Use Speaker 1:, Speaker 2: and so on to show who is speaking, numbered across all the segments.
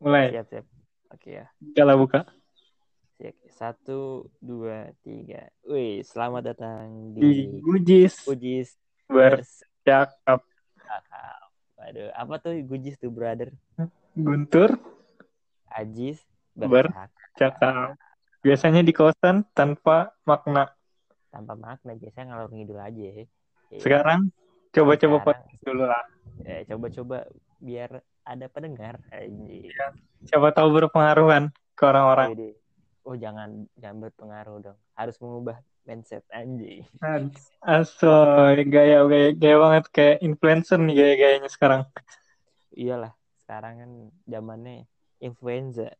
Speaker 1: Mulai.
Speaker 2: Siap, siap. Oke ya.
Speaker 1: Kalau buka.
Speaker 2: Siap. Satu, dua, tiga. Wih, selamat datang
Speaker 1: Di
Speaker 2: di
Speaker 1: Gujis
Speaker 2: Gujis
Speaker 1: bercakap.
Speaker 2: Waduh, apa tuh Gujis tuh, brother?
Speaker 1: Guntur
Speaker 2: Ajis
Speaker 1: Ber-
Speaker 2: bercakap
Speaker 1: cakap. Biasanya di kosan tanpa makna.
Speaker 2: tanpa makna. Biasanya ngalor ngidul aja. ya.
Speaker 1: Sekarang coba-coba dulu lah.
Speaker 2: Eh, coba-coba biar ada pendengar. Anjir.
Speaker 1: Siapa tahu berpengaruhan ke orang-orang.
Speaker 2: Oh jangan jangan berpengaruh dong. Harus mengubah mindset anjing.
Speaker 1: Asoy, gaya, gaya, gaya banget kayak influencer nih gaya-gayanya sekarang.
Speaker 2: Iyalah, sekarang kan zamannya influenza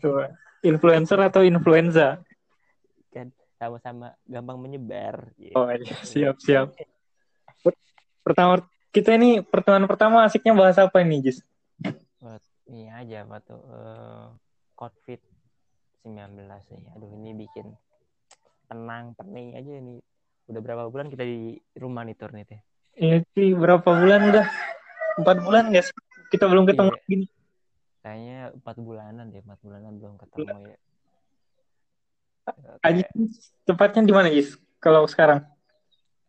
Speaker 1: Tuh. Influencer atau influenza?
Speaker 2: kan sama-sama gampang menyebar. Gitu.
Speaker 1: Oh iya, siap, siap. Pertama, kita ini pertemuan pertama asiknya bahas apa ini, Jis?
Speaker 2: Ini aja apa tuh eh, COVID 19 nih. Aduh ini bikin tenang, pening aja ini. Udah berapa bulan kita di rumah nih Tur, nih teh.
Speaker 1: Ini sih berapa bulan udah? Empat bulan guys. Kita belum ketemu
Speaker 2: Iya.
Speaker 1: lagi nih.
Speaker 2: Kayaknya empat bulanan deh, empat bulanan belum ketemu ya.
Speaker 1: Aji,
Speaker 2: Kayak,
Speaker 1: tepatnya di mana, Jis? Kalau sekarang?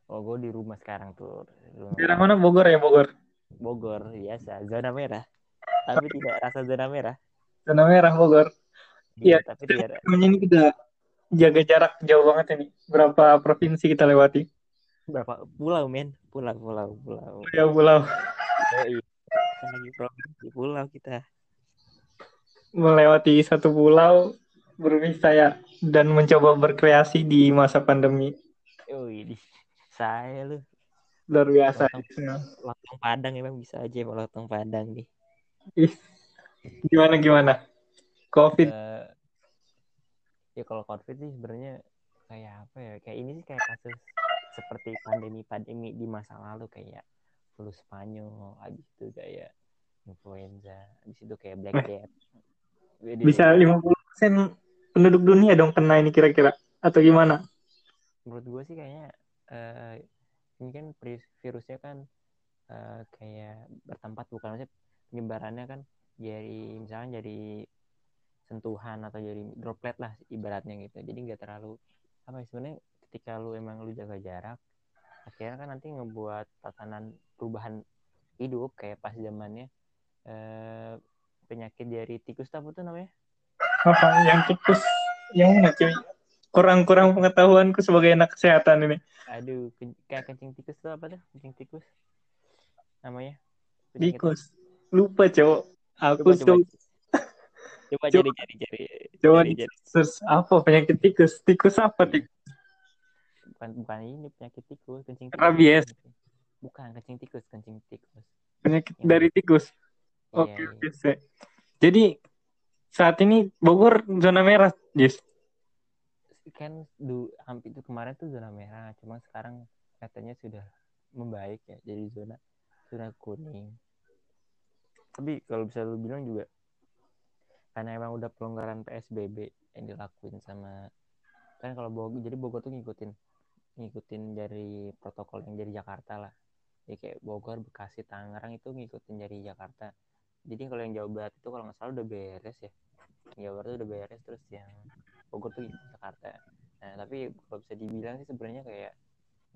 Speaker 2: oh gue di rumah sekarang tuh. Di rumah.
Speaker 1: Daerah mana? Bogor ya, Bogor.
Speaker 2: Bogor biasa zona merah tapi tidak rasa zona merah
Speaker 1: Zona merah Bogor. Iya.
Speaker 2: tapi tidak
Speaker 1: ini kita jaga jarak jauh banget ini. Berapa provinsi kita lewati?
Speaker 2: berapa pulau men pulau pulau pulau
Speaker 1: Ya pulau.
Speaker 2: oh, iya. Lagi provinsi pulau kita
Speaker 1: Melewati satu pulau berwisaya dan mencoba berkreasi di masa pandemi.
Speaker 2: oh ini saya lu
Speaker 1: Luar biasa.
Speaker 2: lontong padang emang bisa aja mau lontong padang nih
Speaker 1: Ih, Gimana gimana? Covid.
Speaker 2: Eh, ya kalau covid sih sebenarnya kayak apa ya kayak ini sih kayak kasus seperti pandemi pandemi di masa lalu kayak flu Spanyol habis itu kayak influenza habis itu kayak black death Jadi,
Speaker 1: Bisa 50% penduduk dunia dong kena ini kira-kira atau gimana?
Speaker 2: menurut gue sih kayaknya eh, ini kan virus- virusnya kan eh, kayak bertempat bukan maksudnya penyebarannya kan dari misalnya dari sentuhan atau dari droplet lah ibaratnya gitu jadi nggak terlalu apa ya sebenarnya ketika lu emang lu jaga jarak akhirnya kan nanti ngebuat tatanan perubahan hidup kayak pas zamannya eh, penyakit dari tikus apa tuh namanya
Speaker 1: Apa yang tikus? Yang mana cuy? Kurang-kurang pengetahuanku sebagai anak kesehatan ini.
Speaker 2: aduh kayak kencing tikus tuh apa tuh kencing tikus namanya Penyakit-
Speaker 1: Tikus. Lupa cowok. Aku
Speaker 2: coba coba
Speaker 1: coba,
Speaker 2: cari cari cari
Speaker 1: coba search apa penyakit tikus? Tikus apa tikus?
Speaker 2: bukan bukan ini penyakit tikus kencing tikus
Speaker 1: Rabies.
Speaker 2: bukan kencing tikus kencing tikus
Speaker 1: Penyakit
Speaker 2: Yang-
Speaker 1: dari tikus.
Speaker 2: Iya,
Speaker 1: Oke,
Speaker 2: iya.
Speaker 1: oke. Sek. Jadi saat ini Bogor zona merah, Jis.
Speaker 2: kan du, hampir itu kemarin tuh zona merah cuma sekarang katanya sudah membaik ya jadi zona zona kuning tapi kalau bisa lu bilang juga karena emang udah pelonggaran PSBB yang dilakuin sama kan kalau Bogor jadi Bogor tuh ngikutin ngikutin dari protokol yang dari Jakarta lah. Ya kayak Bogor Bekasi Tangerang itu ngikutin dari Jakarta. Jadi kalau yang Jawa Barat itu kalau nggak salah udah beres ya. Jawa Barat udah beres terus yang Bogor tuh ngikutin Jakarta. Nah tapi kalau bisa dibilang sih sebenarnya kayak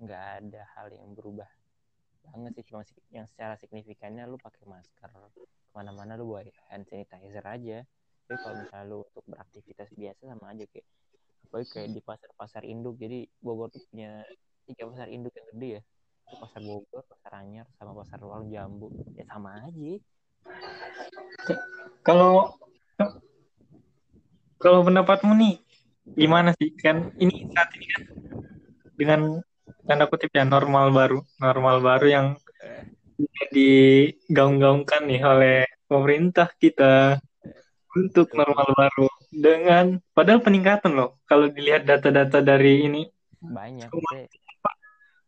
Speaker 2: nggak ada hal yang berubah banget sih cuma yang secara signifikannya lu pakai masker ke mana-mana lu bawa hand sanitizer aja. Tapi kalau misalnya lu untuk beraktivitas biasa sama aja kayak apalagi kayak di pasar-pasar induk. Jadi Bogor tuh punya tiga pasar induk yang gede ya. Itu pasar Bogor pasar Anyar sama pasar Warung Jambu. Ya sama aja.
Speaker 1: Kalau kalau pendapatmu nih gimana sih? Kan ini saat ini kan dengan tanda kutip ya normal baru normal baru yang digaung-gaungkan nih oleh pemerintah kita untuk normal baru dengan padahal peningkatan loh kalau dilihat data-data dari ini.
Speaker 2: Banyak
Speaker 1: Cuma-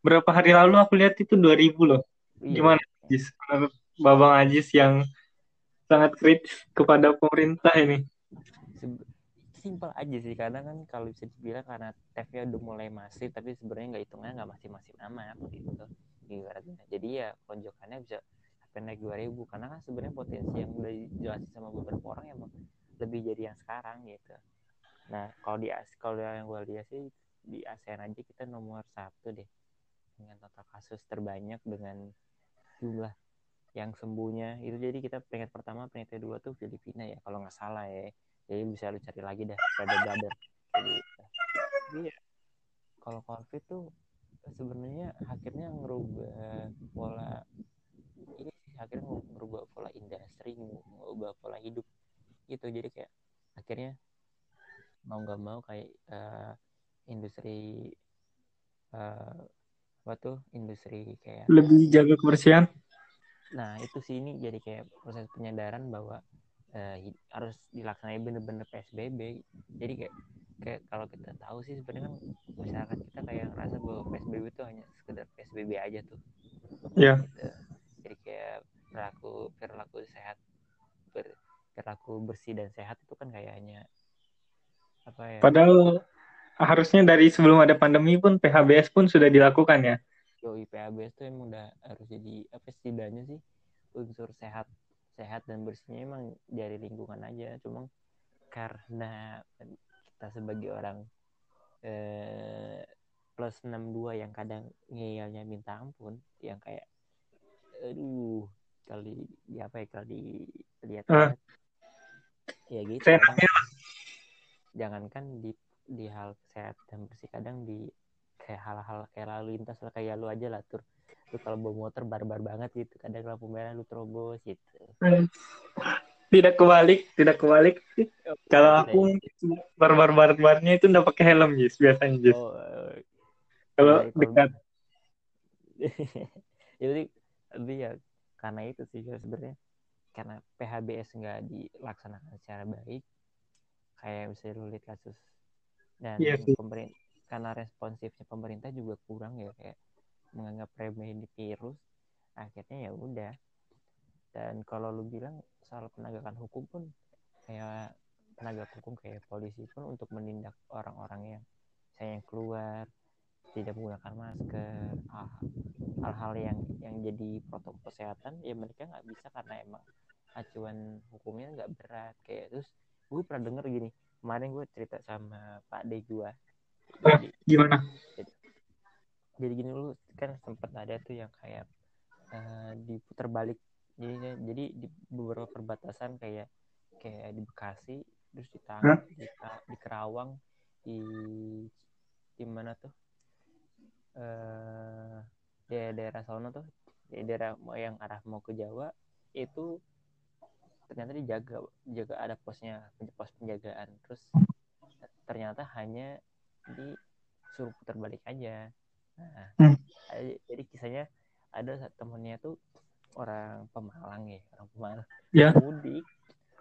Speaker 1: berapa hari lalu aku lihat itu 2000 loh.
Speaker 2: Iya.
Speaker 1: gimana Ajis? Menurut Babang Ajis yang sangat kritis kepada pemerintah ini
Speaker 2: simpel aja sih. Karena kan kalau bisa dibilang karena TF-nya udah mulai masif tapi sebenarnya nggak hitungnya nggak masif masif amat gitu. Ibaratnya. Jadi ya lonjokannya bisa pengen naik 2000 karena kan sebenarnya potensi yang udah dijelasin sama beberapa orang emang lebih jadi yang sekarang gitu. Nah kalau di kalau yang gue lihat sih di ASEAN aja kita nomor satu deh. Dengan total kasus terbanyak dengan jumlah yang sembuhnya. Itu jadi kita peringkat pertama peringkat kedua tuh Filipina ya kalau nggak salah ya jadi bisa lu cari lagi dah brother brother. Jadi ya kalau covid tuh sebenarnya akhirnya ngerubah pola ini akhirnya ngerubah pola industri ngerubah pola hidup gitu. Jadi kayak akhirnya mau nggak mau kayak uh, industri uh, apa tuh industri kayak
Speaker 1: lebih jaga kebersihan?
Speaker 2: Nah itu sih ini jadi kayak proses penyadaran bahwa uh, harus dilaksanakan bener-bener psbb jadi kayak kayak kalau kita tahu sih sebenarnya kan masyarakat kita kayak ngerasa bahwa psbb itu hanya sekedar psbb aja tuh
Speaker 1: ya yeah.
Speaker 2: gitu. jadi kayak perilaku perilaku sehat ber, perilaku bersih dan sehat itu kan kayaknya apa ya
Speaker 1: padahal harusnya dari sebelum ada pandemi pun PHBS pun sudah dilakukan ya.
Speaker 2: Yo, PHBS itu emang udah harus jadi apa setidaknya sih unsur sehat sehat dan bersihnya emang dari lingkungan aja. Cuma karena kita sebagai orang eh, plus 62 yang kadang ngeyelnya minta ampun yang kayak aduh kali di apa ya kali lihat. Uh, ya gitu jangan, jangankan di di hal sehat dan bersih kadang di kayak hal-hal kayak lalu lintas lah kayak lu aja lah tur lu kalau bawa motor barbar banget gitu kadang lampu merah lu terobos gitu.
Speaker 1: Tidak kebalik tidak kebalik. Kalau aku barbar barbarnya itu udah pakai helm Jis biasanya Jis. Oh, eh, kalau dekat.
Speaker 2: Jadi ya karena itu sih sebenarnya. Karena PHBS nggak dilaksanakan secara baik kayak bisa lu lihat kasus dan yeah, pemerintah karena responsifnya pemerintah juga kurang ya kayak menganggap remeh di virus akhirnya ya udah. Dan kalau lu bilang soal penegakan hukum pun kayak penegak hukum kayak polisi pun untuk menindak orang-orang yang saya yang keluar tidak menggunakan masker hal-hal yang yang jadi protokol kesehatan ya mereka nggak bisa karena emang acuan hukumnya nggak berat. Kayak terus gue pernah denger gini kemarin gue cerita sama Pak De gue
Speaker 1: jadi, gimana
Speaker 2: jadi, gini lu kan sempat ada tuh yang kayak uh, diputar balik. Jadi jadi di beberapa perbatasan kayak kayak di Bekasi terus di Tang di, di Kerawang di di mana tuh? Eh uh, di daerah sana tuh di daerah yang arah mau ke Jawa itu ternyata dijaga jaga ada posnya pos penjagaan. Terus ternyata hanya disuruh putar balik aja nah hmm. jadi kisahnya ada temennya tuh orang Pemalang ya orang Pemalang
Speaker 1: yeah.
Speaker 2: mudik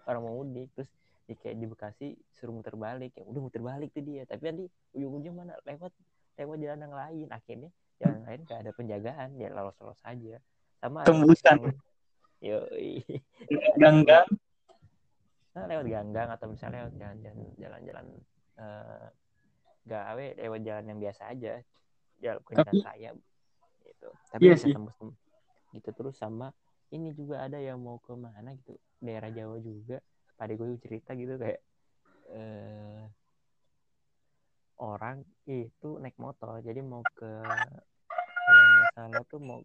Speaker 2: orang mau mudik terus di kayak di Bekasi suruh muter balik ya udah muter balik tuh dia tapi nanti ujung-ujungnya mana lewat lewat jalan yang lain akhirnya jalan lain gak ada penjagaan dia lolos-lolos aja sama
Speaker 1: tembusan
Speaker 2: Yo,
Speaker 1: ganggang.
Speaker 2: Nah, lewat ganggang atau misalnya lewat jalan-jalan jalan-jalan uh, gawe lewat jalan yang biasa aja. Jalan kendaraan saya gitu. Tapi iya bisa tembus gitu. Terus sama ini juga ada yang mau ke mana gitu daerah Jawa juga. Pada gue cerita gitu kayak uh, orang itu naik motor jadi mau ke kalau nggak salah tuh mau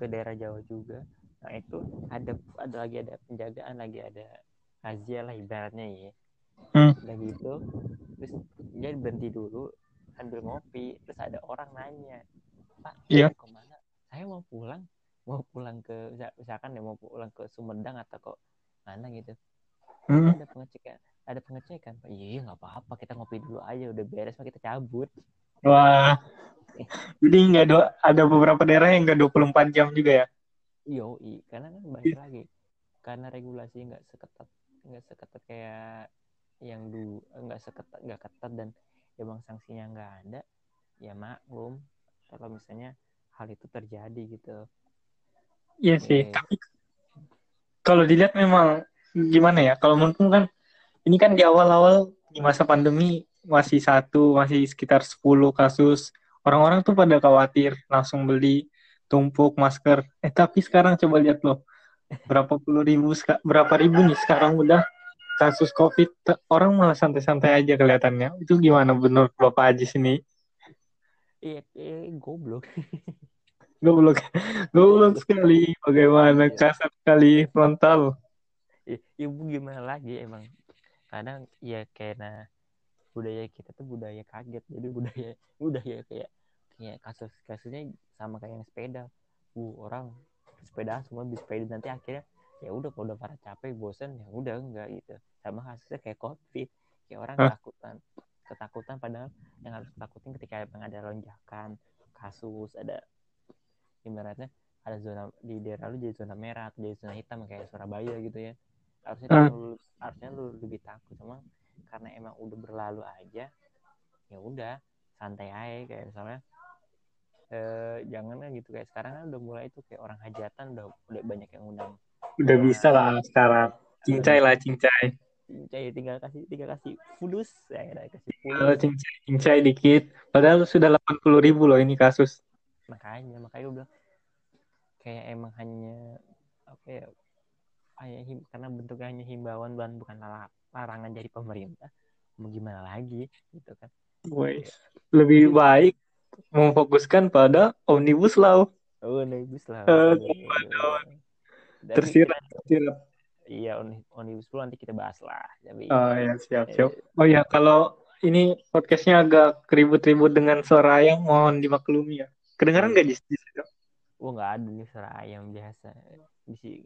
Speaker 2: ke daerah Jawa juga. Nah itu ada ada lagi ada penjagaan lagi ada razia lah ibaratnya ya. Hmm. lagi itu terus dia berhenti dulu ambil ngopi terus ada orang nanya pak
Speaker 1: iya.
Speaker 2: mau ke mana? Saya mau pulang mau pulang ke misalkan ya mau pulang ke Sumedang atau kok mana gitu. Hmm. ada pengecekan ada pengecekan pak iya, iya nggak apa-apa kita ngopi dulu aja udah beres mah kita cabut.
Speaker 1: Wah. Jadi nggak ada ada beberapa daerah yang nggak 24 jam juga ya?
Speaker 2: Yo, karena kan balik lagi karena regulasi nggak seketat nggak seketat kayak yang dulu nggak seketat nggak ketat dan emang sanksinya nggak ada ya maklum. Kalau misalnya hal itu terjadi gitu.
Speaker 1: Iya sih tapi kalau dilihat memang gimana ya kalau menurutku kan ini kan di awal-awal di masa pandemi masih satu masih sekitar 10 kasus. Orang-orang tuh pada khawatir langsung beli tumpuk masker. Eh tapi sekarang coba lihat loh, berapa puluh ribu, berapa ribu nih sekarang udah kasus COVID. Orang malah santai-santai aja kelihatannya. Itu gimana menurut Bapak Haji sini?
Speaker 2: Iya, eh, goblok.
Speaker 1: goblok, goblok sekali. Bagaimana iya. kasar sekali frontal.
Speaker 2: Ibu gimana lagi emang? Kadang ya karena budaya kita tuh budaya kaget jadi budaya budaya kayak kayak kasus kasusnya sama kayak yang sepeda uh orang sepeda semua di sepeda nanti akhirnya ya udah kalau udah para capek bosan ya udah enggak gitu sama kasusnya kayak covid kayak orang huh? ketakutan ketakutan padahal yang harus takutin ketika emang ada lonjakan kasus ada ibaratnya ada zona di daerah lu jadi zona merah atau jadi zona hitam kayak Surabaya gitu ya harusnya uh. lu, harusnya lu lebih takut sama karena emang udah berlalu aja ya udah santai aja kayak misalnya eh, jangan kan gitu kayak sekarang kan udah mulai itu kayak orang hajatan udah udah banyak yang undang
Speaker 1: udah bisa lah sekarang. Cincai lah cincai.
Speaker 2: Cincai tinggal kasih tinggal kasih fulus. Ya kasih
Speaker 1: fulus. Cincai cincai dikit. Padahal sudah delapan puluh ribu loh ini kasus.
Speaker 2: Makanya makanya gue bilang kayak emang hanya apa ya hanya him, karena bentuknya hanya himbauan dan bukan larangan dari pemerintah. Mau gimana lagi gitu kan.
Speaker 1: Wais. lebih baik memfokuskan pada omnibus law.
Speaker 2: Oh, omnibus law. Uh,
Speaker 1: tersirat tersirat
Speaker 2: iya omnibus law nanti kita bahas lah
Speaker 1: tapi oh ya siap siap. Oh ya kalau ini podcastnya agak ribut-ribut dengan suara ayam mohon dimaklumi ya. Kedengaran nggak di situ
Speaker 2: oh nggak ada nih suara ayam biasa.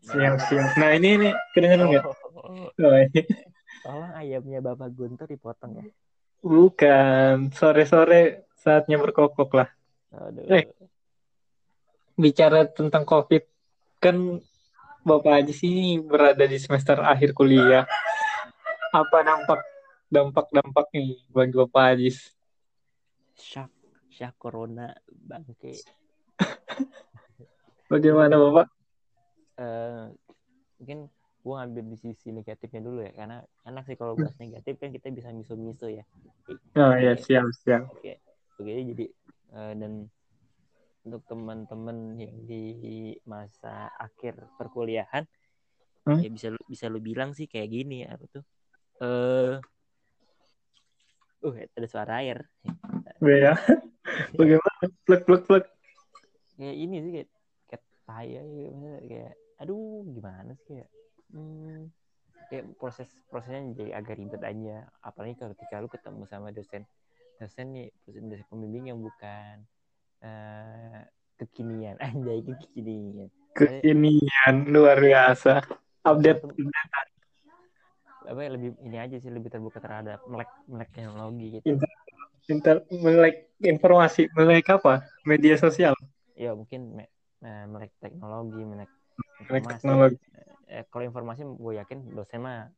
Speaker 1: Siap siap. Nah ini ini kedengaran nggak? Oh, oh, oh.
Speaker 2: Tolong ayamnya Bapak Guntur dipotong ya.
Speaker 1: Bukan, sore-sore saatnya berkokok lah. Aduh. Eh, bicara tentang COVID, kan Bapak Haji sini berada di semester akhir kuliah. Apa dampak dampak-dampaknya bagi Bapak Haji?
Speaker 2: Syak, syak corona bangke.
Speaker 1: Bagaimana Bapak?
Speaker 2: Uh, mungkin gue ngambil di sisi negatifnya dulu ya karena enak sih kalau bahas negatif kan kita bisa miso-miso ya
Speaker 1: oh ya siap siap
Speaker 2: oke oke jadi uh, dan untuk teman-teman yang di masa akhir perkuliahan. Hmm? ya bisa lu bisa lu bilang sih kayak gini apa tuh? Eh uh, uh ada suara air.
Speaker 1: Ya. Bagaimana? Plek plek plek.
Speaker 2: Kayak ini sih kayak kayak tai kayak aduh gimana sih kayak? Hmm, kayak proses prosesnya jadi agak ribet aja. Apalagi kalau ketika lu ketemu sama dosen dosen nih dosen, dosen pembimbing yang bukan uh, kekinian. Anjay kekinian.
Speaker 1: Kekinian luar biasa. Update
Speaker 2: apa ya, lebih ini aja sih lebih terbuka terhadap melek melek teknologi gitu.
Speaker 1: Inter, inter melek informasi melek apa? Media sosial?
Speaker 2: Ya mungkin me, eh, melek teknologi melek
Speaker 1: melek teknologi.
Speaker 2: Eh, kalau informasi gue yakin dosen mah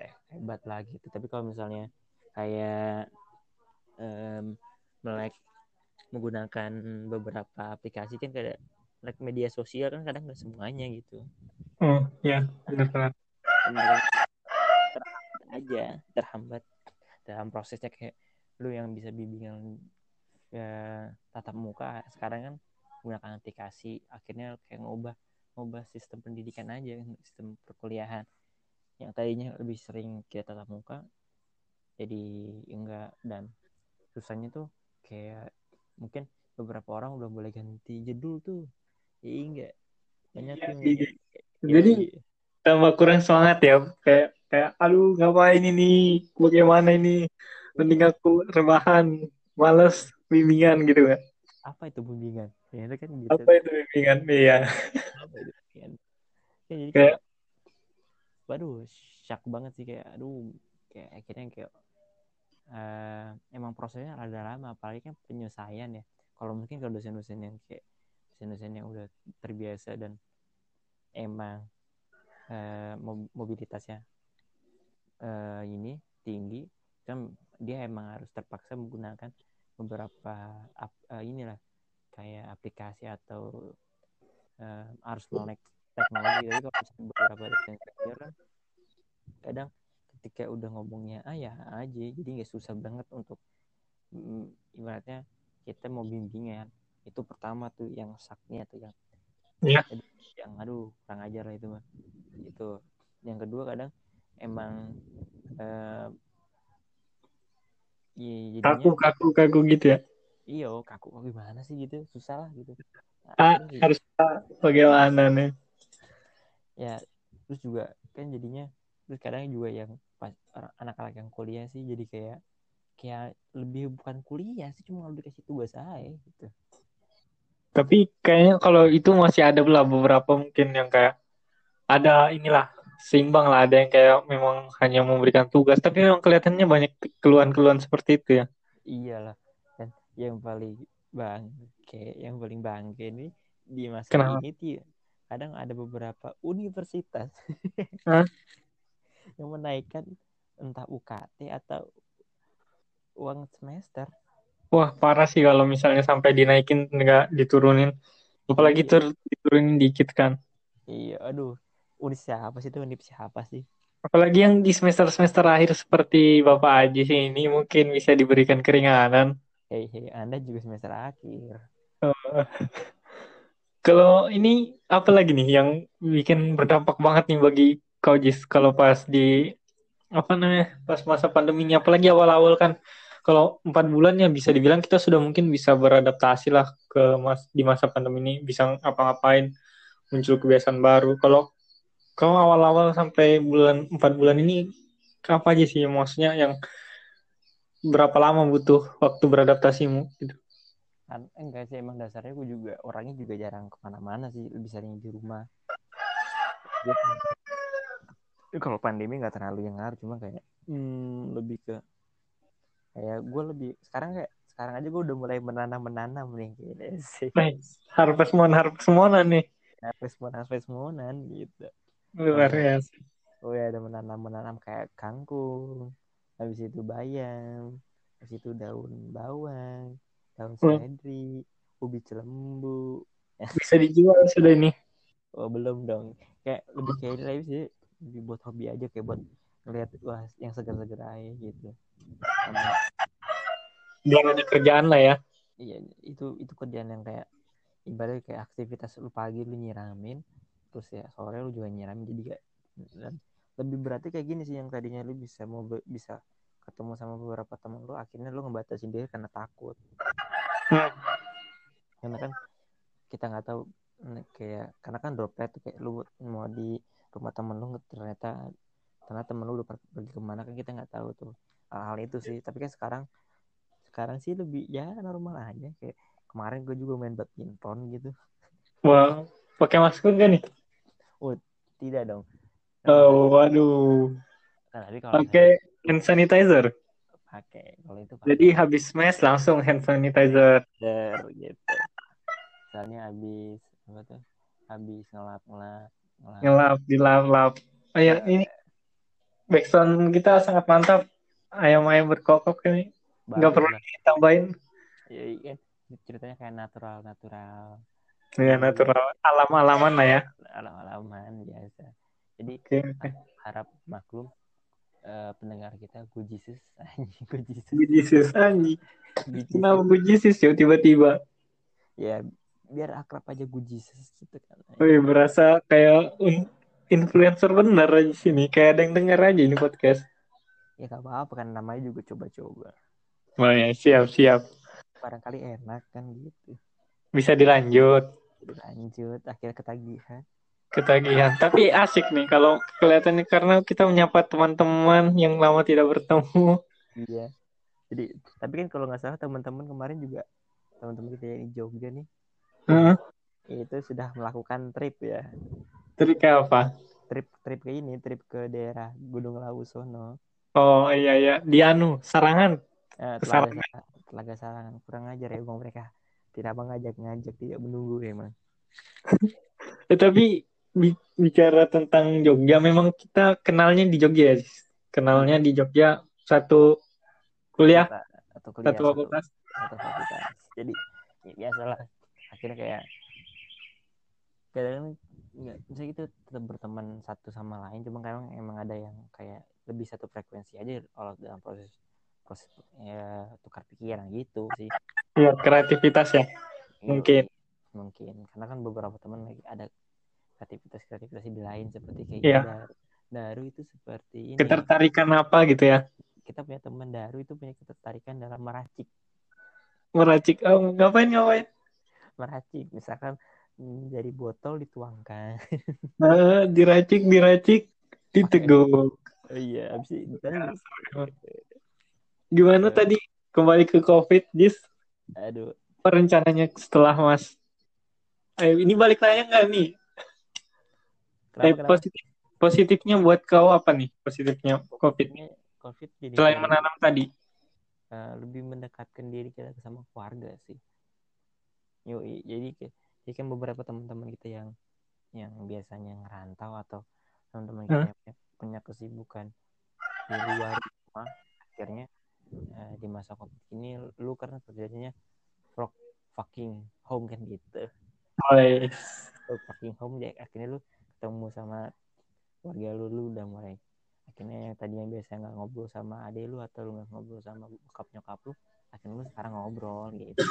Speaker 2: eh, hebat lah gitu. Tapi kalau misalnya kayak um, melek menggunakan beberapa aplikasi kan kayak like media sosial kan kadang nggak semuanya gitu.
Speaker 1: Oh ya benar benar
Speaker 2: terhambat aja terhambat. Dalam prosesnya kayak lu yang bisa bimbingan ya, tatap muka sekarang kan menggunakan aplikasi akhirnya kayak ngubah ngubah sistem pendidikan aja sistem perkuliahan. Yang tadinya lebih sering kita tatap muka jadi enggak dan susahnya tuh kayak mungkin beberapa orang udah boleh ganti jedul tuh. Ya enggak banyak
Speaker 1: yang iya. jadi tambah kurang semangat ya. Kayak kayak aduh ngapain ini? Bagaimana ini? Mending aku rebahan males bimbingan gitu kan
Speaker 2: apa itu bimbingan? Ya itu kan
Speaker 1: gitu. apa itu bimbingan? Iya.
Speaker 2: Ya, jadi kayak waduh syak banget sih. Kayak aduh. Kayak akhirnya kayak uh, emang prosesnya rada lama apalagi kan penyelesaian ya. Kalau mungkin kalau dosen-dosen yang kayak dosen-dosen yang udah terbiasa dan emang uh, mobilitasnya uh, ini tinggi kan dia emang harus terpaksa menggunakan beberapa uh, inilah kayak aplikasi atau uh, harus melek teknologi. Tapi kalau beberapa dosen kadang ketika udah ngomongnya ah ya aja jadi nggak susah banget untuk mm, ibaratnya kita mau bimbingan itu pertama tuh yang saknya tuh yang
Speaker 1: Iya.
Speaker 2: yang aduh kurang ajar lah itu mah itu yang kedua kadang emang eh,
Speaker 1: Kaku,
Speaker 2: jadinya
Speaker 1: kaku, kaku gitu ya.
Speaker 2: iyo kaku oh, gimana sih gitu susah lah gitu Nah,
Speaker 1: Ah, harus bagaimana nih?
Speaker 2: ya terus juga kan jadinya terus kadang juga yang anak-anak yang kuliah sih jadi kayak kayak lebih bukan kuliah sih cuma lebih dikasih tugas aja gitu
Speaker 1: Tapi kayaknya kalau itu masih ada lah beberapa mungkin yang kayak ada inilah seimbang lah ada yang kayak memang hanya memberikan tugas tapi memang kelihatannya banyak keluhan-keluhan seperti itu ya.
Speaker 2: iyalah dan yang paling bang kayak yang paling bangke ini di masa
Speaker 1: Kenapa?
Speaker 2: ini kadang ada beberapa universitas
Speaker 1: Hah?
Speaker 2: Yang menaikkan entah UKT atau uang semester
Speaker 1: Wah parah sih kalau misalnya sampai dinaikin nggak diturunin. Apalagi
Speaker 2: Iya.
Speaker 1: tur diturunin dikit kan.
Speaker 2: iya aduh univ siapa sih itu univ siapa sih
Speaker 1: Apalagi yang di semester-semester akhir seperti Bapak Aji sih ini mungkin bisa diberikan keringanan.
Speaker 2: hei hei anda juga semester akhir
Speaker 1: Kalau ini apa lagi nih yang bikin berdampak banget nih bagi kau Jis kalau pas di apa namanya pas masa pandemi ini apalagi awal-awal kan kalau empat bulan ya bisa dibilang kita sudah mungkin bisa beradaptasi lah ke mas di masa pandemi ini bisa ngapa-ngapain muncul kebiasaan baru. Kalau kau awal-awal sampai bulan empat bulan ini apa aja sih maksudnya yang berapa lama butuh waktu beradaptasimu gitu?
Speaker 2: Kan enggak sih emang dasarnya gue juga orangnya juga jarang ke mana-mana sih lebih sering di rumah kalau pandemi nggak terlalu yang ngaruh cuma kayak hmm, lebih ke kayak gue lebih sekarang kayak sekarang aja gue udah mulai menanam menanam nih kayak sih
Speaker 1: Nice. harvest moon harvest moonan nih
Speaker 2: harvest moon harvest moonan gitu
Speaker 1: luar biasa
Speaker 2: oh ya ada menanam menanam kayak kangkung habis itu bayam habis itu daun bawang daun
Speaker 1: Hmm.
Speaker 2: seledri ubi celembu
Speaker 1: bisa dijual sudah ini
Speaker 2: Oh belum dong. Kayak lebih kayak ini lagi sih. Lebih buat hobi aja kayak buat ngeliat wah yang segar-segar aja gitu. Sama,
Speaker 1: biar ada kerjaan lah ya
Speaker 2: iya itu itu kerjaan yang kayak ibaratnya kayak aktivitas lu pagi lu nyiramin terus ya sore lu juga nyiramin jadi kayak dan lebih berarti kayak gini sih yang tadinya lu bisa mau bisa ketemu sama beberapa teman lu akhirnya lu ngebatasin diri karena takut
Speaker 1: Hmm.
Speaker 2: karena kan kita nggak tahu kayak karena kan droplet tuh kayak lu mau di rumah temen lu ternyata ternyata temen lu udah per- pergi ke mana kan kita nggak tahu tuh hal-hal itu sih. Tapi kan sekarang sekarang sih lebih ya normal aja. Kayak kemarin gue juga main badminton gitu.
Speaker 1: Wah pakai masker gak nih?
Speaker 2: Tidak dong.
Speaker 1: Oh waduh.
Speaker 2: Nah,
Speaker 1: pakai hand sanitizer?
Speaker 2: Pakai kalau itu
Speaker 1: jadi habis smash langsung hand sanitizer.
Speaker 2: Gitu. Soalnya habis apa tuh? Habis ngelap ngelap ngelap
Speaker 1: ngelap dilap-lap oh ya ini backsound kita sangat mantap. Ayam-ayam berkokok ini. Nggak perlu ditambahin.
Speaker 2: Ya, iya. Kan ceritanya kayak natural natural.
Speaker 1: Ya natural. Alam-alaman lah ya.
Speaker 2: Alam-alaman biasa. Jadi
Speaker 1: oke oke.
Speaker 2: harap maklum eh, pendengar kita gue Jesus. Anjing gue Jesus.
Speaker 1: Good Jesus anjing. Kenapa good Jesus ya tiba-tiba?
Speaker 2: Ya biar akrab aja gue Jesus gitu kan.
Speaker 1: Wih, berasa kayak influencer bener aja sini. Kayak ada yang denger aja ini podcast.
Speaker 2: Ya gak apa-apa kan namanya juga coba-coba.
Speaker 1: Oh ya siap siap.
Speaker 2: Barangkali enak kan gitu.
Speaker 1: Bisa dilanjut.
Speaker 2: Lanjut akhirnya ketagihan.
Speaker 1: Ketagihan. Tapi asik nih kalau kelihatannya karena kita menyapa teman-teman yang lama tidak bertemu.
Speaker 2: Iya. Jadi tapi kan kalau nggak salah teman-teman kemarin juga teman-teman kita yang di Jogja nih
Speaker 1: Heeh.
Speaker 2: itu sudah melakukan trip ya.
Speaker 1: Terus kayak apa?
Speaker 2: Trip trip ke ini trip ke daerah Gunung Lawu sono.
Speaker 1: Oh iya iya. Di anu Sarangan?
Speaker 2: Eh,
Speaker 1: Ke
Speaker 2: telaga, telaga sarangan. Kurang ajar ya bang mereka. Tidak mengajak-ngajak tidak menunggu emang
Speaker 1: Eh, tapi bi- bicara tentang Jogja memang kita kenalnya di Jogja ya kenalnya di Jogja satu kuliah?
Speaker 2: Atau kuliah
Speaker 1: satu
Speaker 2: satu,
Speaker 1: fakultas?
Speaker 2: satu fakultas. Jadi ya, biasalah akhirnya kayak kadang nggak misalnya kita tetap berteman satu sama lain cuma kadang emang ada yang kayak lebih satu frekuensi aja kalau dalam proses proses ya tukar pikiran gitu sih.
Speaker 1: Ya kreativitas ya mungkin.
Speaker 2: mungkin. Karena kan beberapa teman lagi ada aktivitas-aktivitas di lain seperti kayak
Speaker 1: Iya.
Speaker 2: daru. daru itu seperti ini.
Speaker 1: Ketertarikan apa gitu ya?
Speaker 2: Kita punya teman daru itu punya ketertarikan dalam meracik.
Speaker 1: Meracik oh, ngapain ngapain
Speaker 2: meracik. Misalkan mm, dari botol dituangkan.
Speaker 1: Ah, diracik diracik diteguk.
Speaker 2: Iya abis itu ditanya,
Speaker 1: gimana
Speaker 2: Eh.
Speaker 1: tadi? Kembali ke covid Jis?
Speaker 2: Aduh.
Speaker 1: Rencananya setelah mas. Eh, ini balik nanya nggak nih?
Speaker 2: Kenapa,
Speaker 1: eh,
Speaker 2: kenapa?
Speaker 1: positif positifnya buat kau apa nih? Positifnya covid?
Speaker 2: Ini covid jadi
Speaker 1: selain menanam tadi.
Speaker 2: Eh, lebih mendekatkan diri kita sama keluarga sih Yoi, jadi jadi kan beberapa teman-teman kita yang yang biasanya ngerantau atau teman-teman kita yang punya, punya kesibukan di luar rumah akhirnya eh, di masa covid ini lu karena kerjanya work fucking home kan gitu.
Speaker 1: Oleh.
Speaker 2: work fucking home jadi akhirnya lu ketemu sama keluarga lu lu udah mulai akhirnya yang tadi yang biasa nggak ngobrol sama ade lu atau lu nggak ngobrol sama bokap nyokap lu akhirnya lu sekarang ngobrol gitu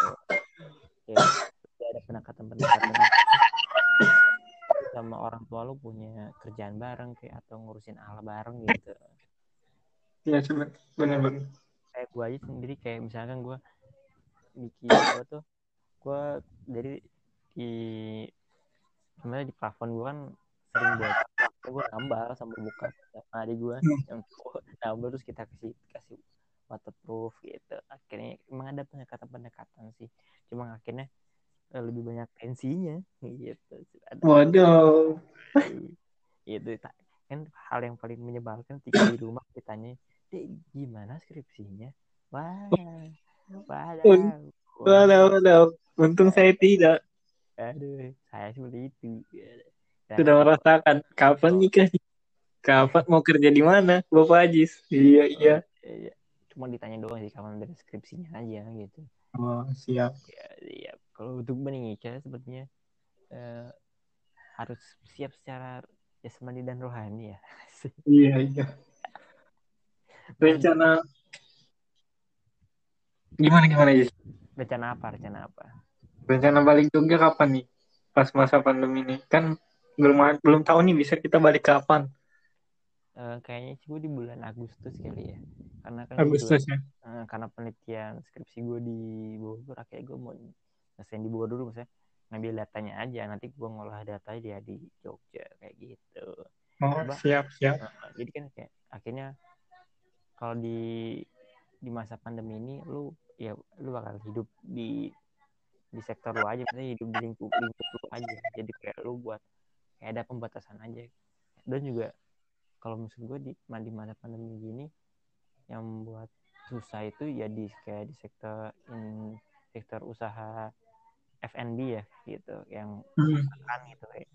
Speaker 2: ya ada pendekatan pendekatan sama orang tua lu punya kerjaan bareng kayak atau ngurusin ala bareng gitu.
Speaker 1: Ya coba bener-bener
Speaker 2: kayak gue aja sendiri kayak misalkan gue bikin gue tuh gue dari di sebenarnya di plafon gue kan sering buat gue nambal sama buka sama adik gue yang cowok nambal terus kita kasih kasih waterproof gitu. Akhirnya emang ada pendekatan pendekatan sih. Cuma akhirnya eh, lebih banyak tensinya. Gitu ada
Speaker 1: waduh.
Speaker 2: Itu ta- kan hal yang paling menyebalkan ketika di rumah ditanya dek gimana skripsinya? Wah wadah
Speaker 1: waduh waduh untung saya tidak.
Speaker 2: Aduh saya seperti itu. Dan
Speaker 1: sudah merasakan kapan nikah nih? kapan mau kerja di mana? Bapak Ajis. Iya iya.
Speaker 2: Eh, cuma ditanya doang sih kapan dari skripsinya aja gitu.
Speaker 1: Oh siap.
Speaker 2: Ya, ya kalau untuk menikah sepertinya eh, harus siap secara jasmani dan rohani ya.
Speaker 1: Iya iya. Rencana gimana gimana Jis?
Speaker 2: Rencana apa rencana apa?
Speaker 1: Rencana balik Jogja kapan nih? Pas masa pandemi ini. Kan belum belum tahu nih bisa kita balik kapan
Speaker 2: Eh, kayaknya sih gue di bulan Agustus kali ya. Karena kan
Speaker 1: Agustus ya?
Speaker 2: eh, karena penelitian skripsi gue di Bogor akhirnya gue mau ngerasain di Bogor dulu maksudnya. Ngambil datanya aja nanti gue ngolah datanya dia di Jogja kayak gitu.
Speaker 1: Oh
Speaker 2: Coba.
Speaker 1: siap siap.
Speaker 2: Nah, jadi kan kayak akhirnya kalau di di masa pandemi ini lu ya lu bakal hidup di di sektor lu aja maksudnya hidup di lingkup lingkup lu aja. Jadi kayak lu buat kayak ada pembatasan aja. Dan juga kalau maksud gue di di masa pandemi gini yang membuat susah itu ya di kayak di sektor in, sektor usaha F&B ya gitu. Yang
Speaker 1: Hmm.
Speaker 2: makan gitu kayak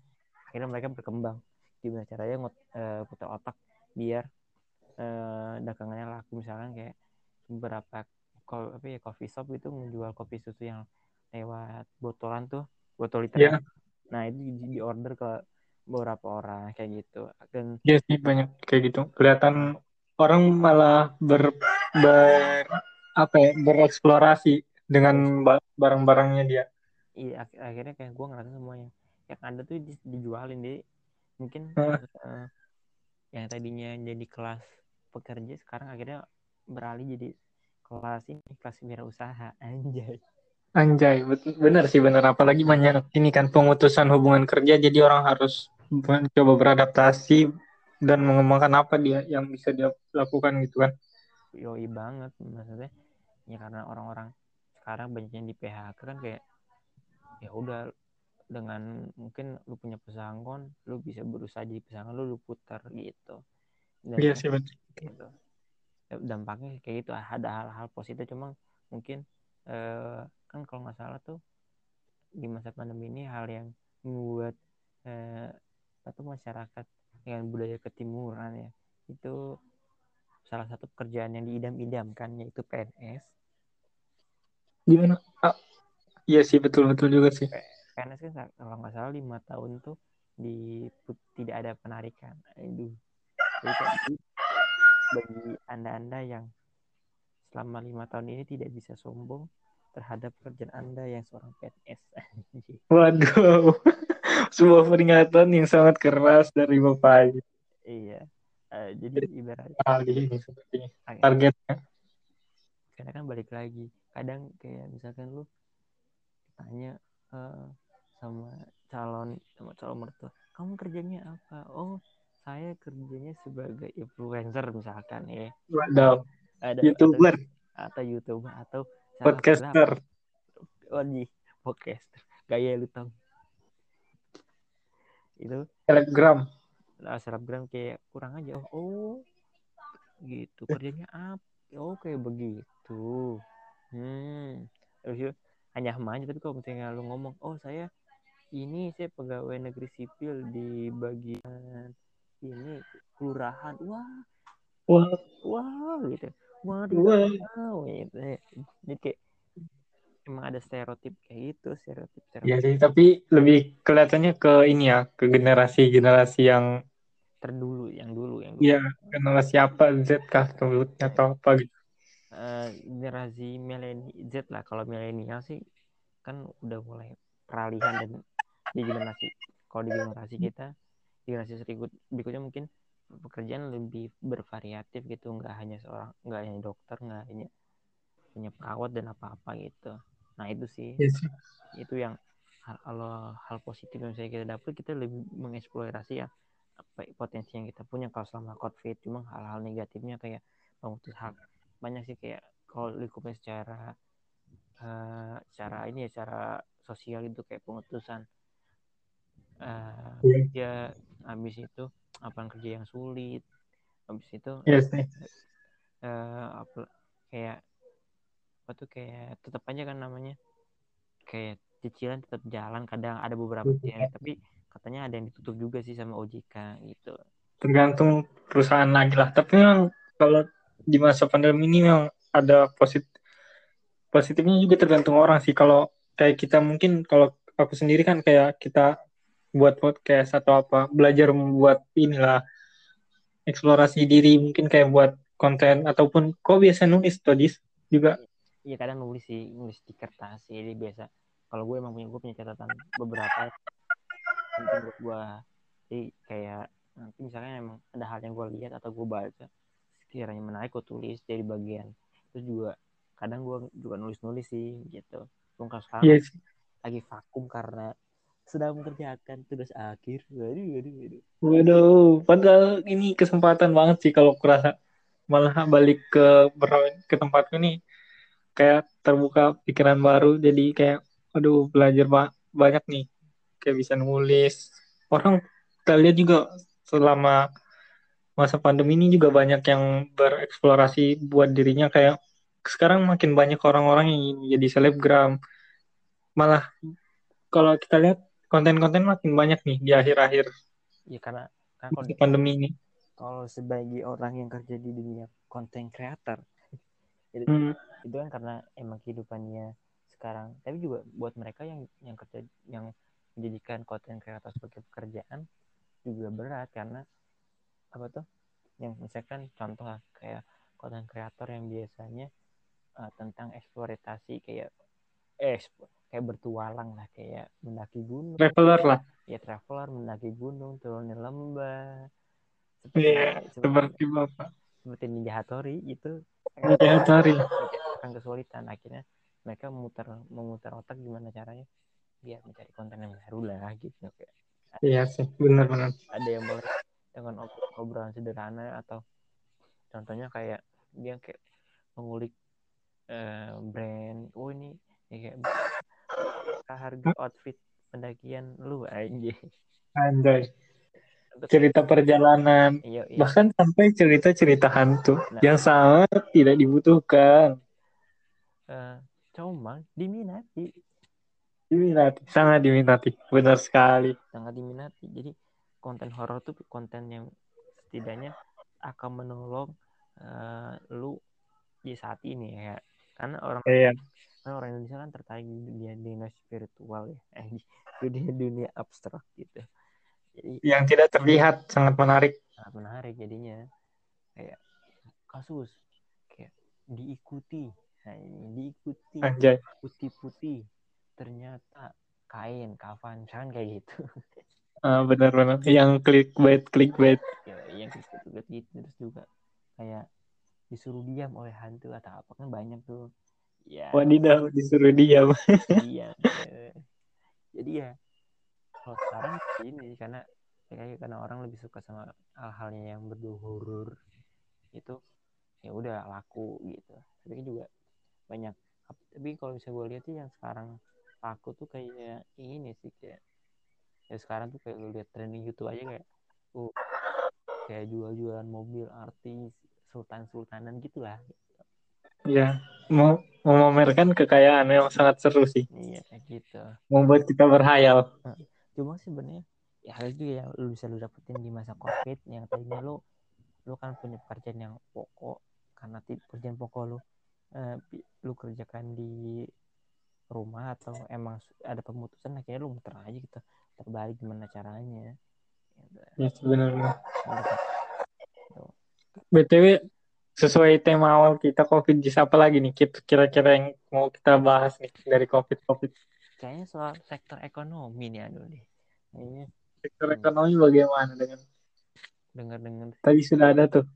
Speaker 2: akhirnya mereka berkembang. Gimana caranya ngot eh, putar otak biar eh, dagangannya laku. Misalkan kayak beberapa ko- apa ya coffee shop itu menjual kopi susu yang lewat botolan tuh botol literan.
Speaker 1: Iya.
Speaker 2: nah itu di, di order ke beberapa orang kayak gitu dan
Speaker 1: Iya sih banyak kayak gitu. Kelihatan orang malah ber, ber apa ya bereksplorasi dengan ba- barang-barangnya dia.
Speaker 2: iya ak- akhirnya kayak gue ngerasa semuanya yang ada tuh di- dijualin deh mungkin eh, yang tadinya jadi kelas pekerja sekarang akhirnya beralih jadi kelas ini kelas wirausaha anjay
Speaker 1: Anjay, bener sih bener. Apalagi banyak ini kan pemutusan hubungan kerja, jadi orang harus mencoba beradaptasi dan mengembangkan apa dia yang bisa dia lakukan gitu kan.
Speaker 2: yoi banget maksudnya ya karena orang-orang sekarang banyak yang di PHK kan kayak ya udah dengan mungkin lu punya pesanggon lu bisa berusaha jadi pesanggon lu lu putar gitu dan
Speaker 1: Iya sih betul.
Speaker 2: gitu. Ya, dampaknya kayak gitu ada hal-hal positif cuma mungkin eh, kan kalau nggak salah tuh di masa pandemi ini hal yang membuat eh, satu masyarakat dengan budaya ketimuran ya. Itu salah satu pekerjaan yang diidam-idamkan yaitu PNS
Speaker 1: Gimana? Ah, iya sih betul betul juga sih.
Speaker 2: PNS kan kalau nggak salah lima tahun tuh di tidak ada penarikan. Aduh. Jadi gitu, bagi anda-anda yang selama lima tahun ini tidak bisa sombong terhadap pekerjaan anda yang seorang PNS
Speaker 1: waduh sebuah peringatan yang sangat keras dari bapak.
Speaker 2: Iya. Uh, jadi ibarat
Speaker 1: kali ini sepertinya targetnya.
Speaker 2: Karena kan balik lagi kadang kayak misalkan lu tanya uh, sama calon sama calon mertua kamu kerjanya apa? Oh saya kerjanya sebagai influencer misalkan ya.
Speaker 1: Waduh. ada youtuber.
Speaker 2: atau, atau youtuber atau
Speaker 1: podcaster.
Speaker 2: oh podcaster. Gaya lu tau itu
Speaker 1: selebgram
Speaker 2: nah, selebgram kayak kurang aja. Oh, oh. Gitu. Kerjanya apa oh kayak begitu. Hmm. Terus hanya aja tapi kalau misalnya lu ngomong oh saya ini saya pegawai negeri sipil di bagian ini kelurahan. Wah.
Speaker 1: Wah.
Speaker 2: Wah gitu. Wah wow gitu. Jadi kayak emang ada stereotip kayak gitu stereotip, stereotip.
Speaker 1: ya sih tapi lebih kelihatannya ke ini ya ke generasi generasi yang
Speaker 2: terdulu yang dulu yang
Speaker 1: dulu. ya generasi apa Z kah sebutnya atau apa gitu
Speaker 2: uh, generasi milenial Z lah kalau milenial sih kan udah mulai peralihan dan di generasi kalau di generasi kita di generasi berikut berikutnya mungkin pekerjaan lebih bervariatif gitu nggak hanya seorang nggak hanya dokter nggak hanya punya perawat dan apa-apa gitu. Nah itu sih. Yes. Iya itu yang hal, hal, hal positif yang saya kita dapat kita lebih mengeksplorasi ya apa potensi yang kita punya kalau selama covid. Cuma hal-hal negatifnya kayak memutus hak. Banyak sih kayak kalau lingkupnya secara uh, secara ini ya secara sosial itu kayak pemutusan uh, yeah. kerja habis itu apa kerja yang sulit. Habis itu
Speaker 1: yes,
Speaker 2: uh, apa kayak apa tuh kayak tetap aja kan namanya. Kayak cicilan tetap jalan kadang ada beberapa cicilan tapi katanya ada yang ditutup juga sih sama OJK gitu.
Speaker 1: Tergantung perusahaan lagi lah. Tapi memang kalau di masa pandemi ini memang ada positif positifnya juga tergantung orang sih. Kalau kayak kita mungkin kalau aku sendiri kan kayak kita buat podcast atau apa belajar membuat inilah eksplorasi diri mungkin kayak buat konten ataupun kok biasa nulis todis juga
Speaker 2: iya kadang nulis sih nulis di kertas jadi biasa kalau gue emang punya gue punya catatan beberapa penting buat gue. Jadi kayak nanti misalnya emang ada hal yang gue lihat atau gue baca sekiranya menarik gue tulis dari bagian. Itu juga kadang gue juga nulis-nulis sih gitu. Kalau sekarang yes. Iya lagi vakum karena sedang mengerjakan tugas akhir. Waduh waduh waduh.
Speaker 1: Waduh padahal ini kesempatan banget sih kalau kurasa malah balik ke ke tempatku nih kayak terbuka pikiran baru jadi kayak aduh belajar ba banyak nih. Kayak bisa nulis. Orang kita lihat juga selama masa pandemi ini juga banyak yang bereksplorasi buat dirinya. Kayak sekarang makin banyak orang-orang yang ingin jadi selebgram. Malah kalau kita lihat konten-konten makin banyak nih di akhir-akhir
Speaker 2: ya karena, karena
Speaker 1: kalau pandemi ini.
Speaker 2: Kalau sebagai orang yang kerja di dunia konten creator itu, hmm. Itu kan karena emang kehidupannya sekarang. Tapi juga buat mereka yang yang kerja yang menjadikan konten kreator sebagai pekerjaan juga berat karena apa tuh? Yang misalkan contoh kayak konten kreator yang biasanya uh, tentang eksploitasi kayak eh kayak bertualang lah kayak mendaki gunung.
Speaker 1: Traveler lah.
Speaker 2: Ya traveler mendaki gunung turunin lembah.
Speaker 1: Seperti yeah, seperti, seperti bapak
Speaker 2: seperti Ninja Hattori itu
Speaker 1: Ninja Hattori
Speaker 2: akan kesulitan. Akhirnya mereka memutar memutar otak gimana caranya? Biar mencari konten yang baru lah gitu. Kayak
Speaker 1: iya sih benar-benar
Speaker 2: ada yang boleh dengan obrolan sederhana atau contohnya kayak dia kayak mengulik uh, brand oh ini ya kayak harga outfit pendakian lu aja
Speaker 1: anjay. Cerita perjalanan. Iya, iya. bahkan sampai cerita-cerita hantu nah, yang sangat tidak dibutuhkan
Speaker 2: uh, cuma diminati.
Speaker 1: Diminati sangat diminati. Benar sekali.
Speaker 2: Sangat diminati. Jadi konten horor tuh konten yang setidaknya akan menolong uh, lu di saat ini ya. Karena orang
Speaker 1: iya.
Speaker 2: karena orang Indonesia kan tertarik di dunia dunia spiritual ya. Eh di dunia dunia abstrak gitu.
Speaker 1: Jadi yang tidak terlihat sangat menarik.
Speaker 2: Sangat menarik jadinya. Kayak kasus kayak diikuti nah ini diikuti
Speaker 1: Anjay.
Speaker 2: putih-putih. Ternyata kain kafan misalkan kayak gitu.
Speaker 1: Ah, benar-benar yang clickbait clickbait.
Speaker 2: Ya yang gitu gitu. Terus juga kayak disuruh diam oleh hantu atau apa. Kan banyak tuh. Ya.
Speaker 1: Wadidaw disuruh diam.
Speaker 2: Iya ya. jadi ya kalau sekarang ini karena kayak karena orang lebih suka sama hal-halnya yang berbau horor itu ya udah laku gitu. Tapi kan juga banyak. Tapi kalau bisa gue lihat sih yang sekarang laku tuh kayak ini sih kayak ya sekarang tuh kayak lu lihat trending YouTube aja kayak uh kayak jual-jualan mobil artis sultan-sultanan gitulah.
Speaker 1: Ya mau memamerkan kekayaan yang sangat seru sih.
Speaker 2: Iya kayak gitu.
Speaker 1: Membuat kita berhayal.
Speaker 2: Cuma sih sebenarnya ya hal itu ya lu bisa lu dapetin di masa covid yang tadinya lu lu kan punya pekerjaan yang pokok karena pekerjaan pokok lu eh, lu kerjakan di rumah atau emang ada pemutusan akhirnya lu muter aja gitu. Terbalik gimana caranya.
Speaker 1: Ya sebenarnya. Btw sesuai tema awal kita covid jis apa lagi nih? Kira-kira yang mau kita bahas nih dari covid covid.
Speaker 2: Kayaknya soal sektor ekonomi nih aduh nih. Kayaknya.
Speaker 1: Sektor ekonomi bagaimana dengan
Speaker 2: dengar-dengar.
Speaker 1: Tadi sudah ada tuh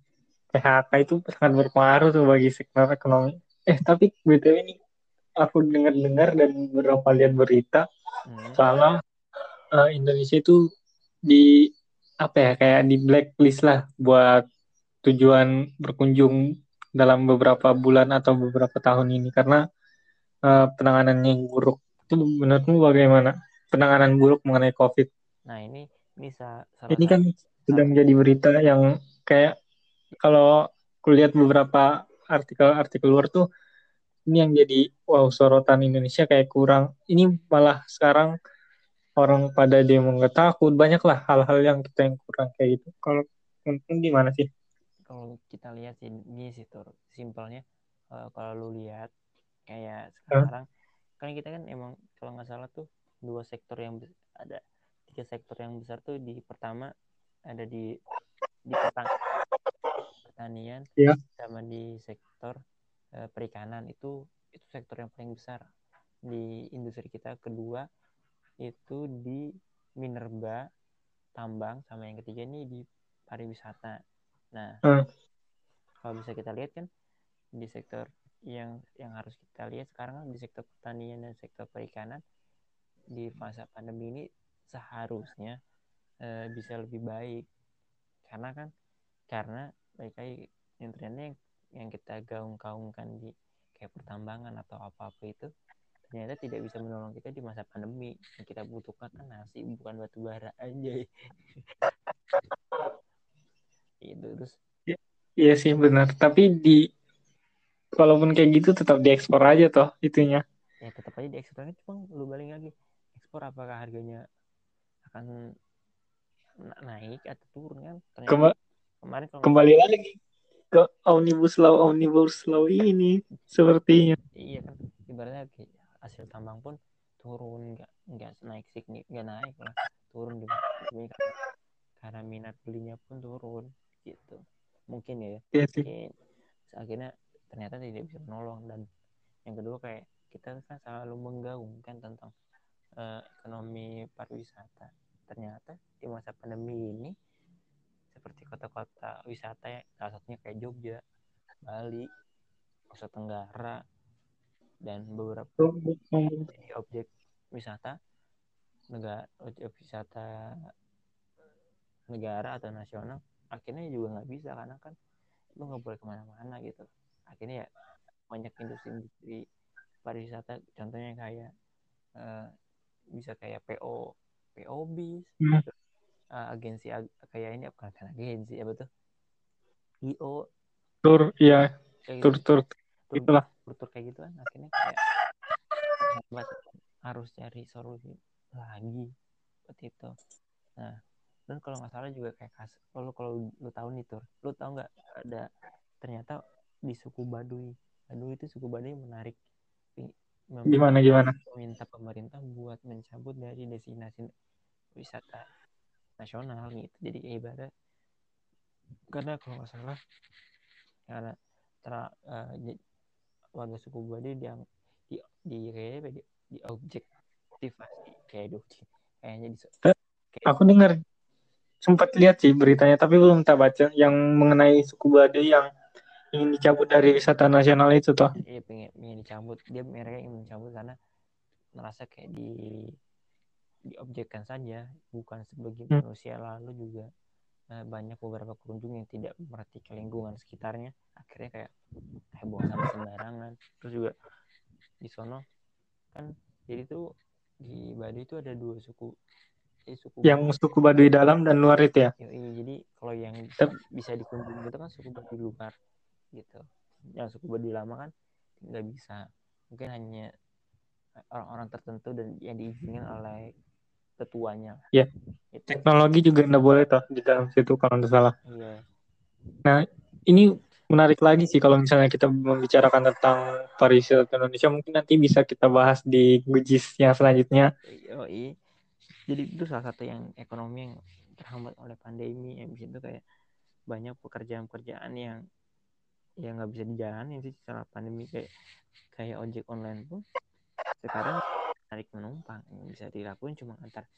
Speaker 1: PHK itu sangat berpengaruh tuh bagi sektor ekonomi eh tapi btw ini aku dengar-dengar dan beberapa lihat berita hmm. kalau uh, Indonesia itu di apa ya kayak di blacklist lah buat tujuan berkunjung dalam beberapa bulan atau beberapa tahun ini karena uh, penanganannya yang buruk itu menurutmu bagaimana penanganan buruk mengenai COVID?
Speaker 2: Nah ini ini salah
Speaker 1: ini kan sudah menjadi berita yang kayak kalau kulihat beberapa artikel-artikel luar tuh ini yang jadi wow sorotan Indonesia kayak kurang. Ini malah sekarang orang pada demo nggak takut. Banyak lah hal-hal yang kita yang kurang kayak gitu. Kalau mungkin gimana sih?
Speaker 2: Kalau kita lihat sih ini sih tur. Simpelnya uh, kalau lu lihat kayak sekarang huh? kan kita kan emang kalau nggak salah tuh dua sektor yang ada tiga sektor yang besar tuh. Di pertama ada di di petang pertanian yeah. sama di sektor uh, perikanan itu itu sektor yang paling besar di industri kita kedua itu di minerba tambang sama yang ketiga ini di pariwisata nah hmm. kalau bisa kita lihat kan di sektor yang yang harus kita lihat sekarang kan di sektor pertanian dan sektor perikanan di masa pandemi ini seharusnya uh, bisa lebih baik karena kan karena baik lagi yang yang yang kita gaung-gaungkan di kayak pertambangan atau apa-apa itu ternyata tidak bisa menolong kita di masa pandemi. Yang kita butuhkan kan nasi bukan batu bara aja. Itu terus.
Speaker 1: Ya, iya sih benar. Tapi di walaupun kayak gitu tetap diekspor aja toh itunya.
Speaker 2: Ya tetap aja diekspor cuma lu balik lagi. Ekspor apakah harganya akan naik atau turun kan?
Speaker 1: Ternyata Kema kemarin kalau kembali lagi ke omnibus law omnibus law ini sepertinya.
Speaker 2: Iya kan ibaratnya hasil tambang pun turun nggak nggak naik signifikan nggak naik lah turun di karena, karena minat belinya pun turun gitu. Mungkin ya
Speaker 1: iya sih.
Speaker 2: mungkin akhirnya ternyata tidak bisa menolong. Dan yang kedua kayak kita kan selalu menggaungkan tentang uh, ekonomi pariwisata. Ternyata di masa pandemi ini seperti kota-kota wisata ya. Salah satunya kayak Jogja, Bali, Nusa Tenggara dan beberapa objek wisata negara objek wisata negara atau nasional akhirnya juga nggak bisa karena kan lu nggak boleh ke mana-mana gitu. Akhirnya ya banyak industri-industri pariwisata contohnya kayak uh, bisa kayak PO PO bis hmm uh, agensi ag kayak ini bukan kan agensi ya betul IO
Speaker 1: tur iya. Tur tur
Speaker 2: tur itulah. tur, tur kayak gitu kan akhirnya kayak harus cari solusi lagi seperti itu. Nah dan kalau nggak salah juga kayak kas kalau kalau lu tahu nih tur lu tahu nggak ada ternyata di suku Baduy Baduy itu suku Baduy menarik.
Speaker 1: Gimana gimana?
Speaker 2: meminta pemerintah buat mencabut dari destinasi wisata nasional gitu. Jadi ibarat karena kalau nggak salah karena tra, uh, warga suku Baduy yang di di kayaknya di, di objektivasi kayak kayaknya di
Speaker 1: kayak aku dengar sempat lihat sih beritanya tapi belum tak baca yang mengenai suku Baduy yang ingin dicabut dari wisata nasional itu toh.
Speaker 2: Iya pengen ingin dicabut. Dia mereka ingin mencabut karena merasa kayak di diobjekkan saja bukan sebagai hmm. manusia. Lalu juga uh, banyak beberapa pengunjung yang tidak memperhatikan lingkungan sekitarnya. Akhirnya kayak kayak buang sampah sembarangan. Terus juga di sono kan jadi tuh di Baduy itu ada dua suku.
Speaker 1: Jadi suku yang Baduy. suku Baduy dalam dan luar itu ya?
Speaker 2: Iya, jadi kalau yang bisa, bisa dikunjungi itu kan suku Baduy luar gitu. Yang suku Baduy lama kan nggak bisa. Mungkin hanya orang-orang tertentu dan yang diizinkan oleh ketuanya
Speaker 1: ya itu. teknologi juga nggak boleh toh di dalam situ kalau nggak salah
Speaker 2: iya.
Speaker 1: nah ini menarik lagi sih kalau misalnya kita membicarakan tentang pariwisata Indonesia mungkin nanti bisa kita bahas di gujis yang selanjutnya
Speaker 2: oh, iya. jadi itu salah satu yang ekonomi yang terhambat oleh pandemi yang itu kayak banyak pekerjaan-pekerjaan yang ya nggak bisa dijalani sih setelah pandemi kayak kayak ojek online pun sekarang tarik penumpang yang bisa dilakukan cuma antar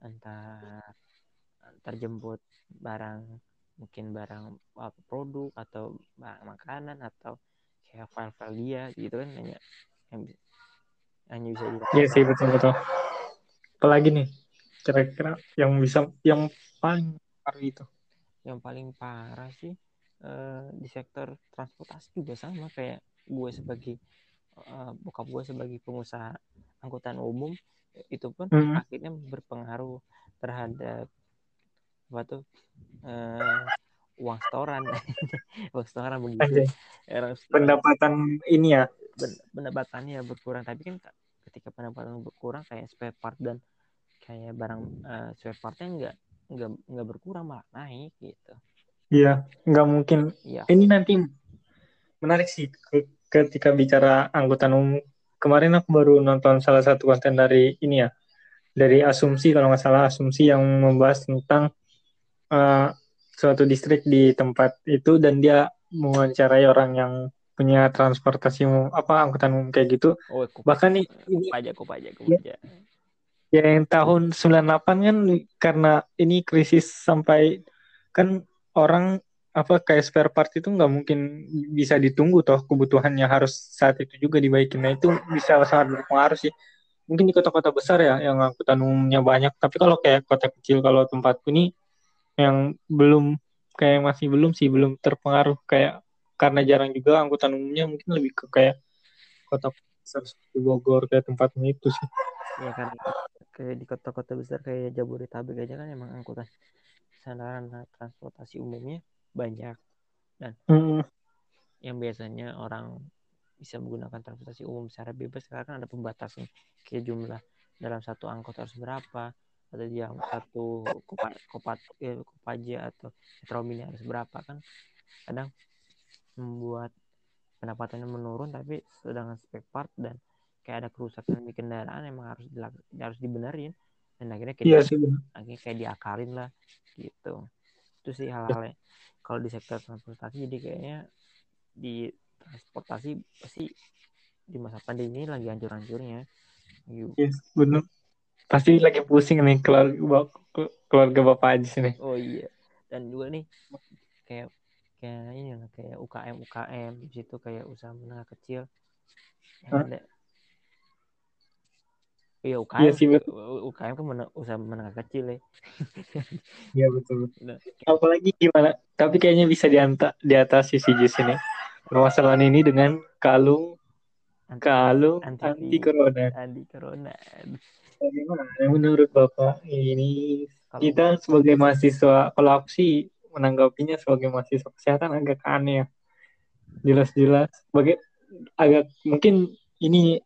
Speaker 2: antar antar jemput barang mungkin barang apa produk atau barang makanan atau kayak file-file dia gitu kan hanya yang bisa, hanya bisa
Speaker 1: dilakukan. Iya sih betul betul. Apalagi nih kira-kira yang bisa yang paling parah itu?
Speaker 2: Yang paling parah sih Eh, di sektor transportasi juga sama kayak gue sebagai uh, bokap gue sebagai pengusaha angkutan umum itu pun hmm. akhirnya berpengaruh terhadap apa tuh uh, uang setoran uang setoran begitu
Speaker 1: pendapatan ini ya
Speaker 2: pendapatannya berkurang tapi kan ketika pendapatan berkurang kayak spare part dan kayak barang uh, spare partnya nggak nggak nggak berkurang malah naik gitu
Speaker 1: Iya, nggak mungkin. Iya. Ini nanti menarik sih ketika bicara angkutan umum. Kemarin aku baru nonton salah satu konten dari ini ya, dari Asumsi kalau nggak salah Asumsi yang membahas tentang uh, suatu distrik di tempat itu dan dia mewawancarai orang yang punya transportasi umum apa angkutan umum kayak gitu. Oh, Bahkan nih
Speaker 2: ini aja, aja, aja.
Speaker 1: Ya, yang tahun 98 kan karena ini krisis sampai kan orang apa kayak spare part itu nggak mungkin bisa ditunggu toh kebutuhannya harus saat itu juga dibaikin. Nah itu bisa sangat berpengaruh sih. Mungkin di kota-kota besar ya yang angkutan umumnya banyak. Tapi kalau kayak kota kecil kalau tempatku ini yang belum kayak masih belum sih belum terpengaruh. Kayak karena jarang juga angkutan umumnya mungkin lebih ke kayak kota besar seperti Bogor kayak tempatnya itu sih.
Speaker 2: Ya kan. Kayak di kota-kota besar kayak Jabodetabek aja kan emang angkutan sarana transportasi umumnya banyak. Dan hmm. yang biasanya orang bisa menggunakan transportasi umum secara bebas sekarang ada pembatasan kayak jumlah dalam satu angkot harus berapa atau yang satu kopat kopat eh, kopaja atau metro mini harus berapa kan. Kadang membuat pendapatannya menurun tapi sedangkan spare part dan kayak ada kerusakan di kendaraan emang harus harus dibenerin. Dan akhirnya kayak
Speaker 1: sih,
Speaker 2: akhirnya kayak diakarin lah gitu itu sih hal-hal ya. kalau di sektor transportasi jadi kayaknya di transportasi pasti di masa pandemi ini lagi hancur-hancurnya.
Speaker 1: Yes benar pasti lagi pusing nih keluarga keluarga bapak aja sini
Speaker 2: oh iya. Dan juga nih kayak kayak ini lah kayak UKM UKM di situ kayak usaha menengah kecil. Yang huh? ada Iya UKM. Iya sih betul. UKM kan men usaha menengah kecil ya.
Speaker 1: Iya betul. Nah. Apalagi gimana? Tapi kayaknya bisa dianta di atas sisi jus ini. Permasalahan ini dengan kalung anti, kalung anti, anti corona.
Speaker 2: Anti corona.
Speaker 1: Bagaimana menurut Bapak ini kalau... kita sebagai mahasiswa kalau aku sih menanggapinya sebagai mahasiswa kesehatan agak aneh ya. Jelas-jelas bagi agak mungkin ini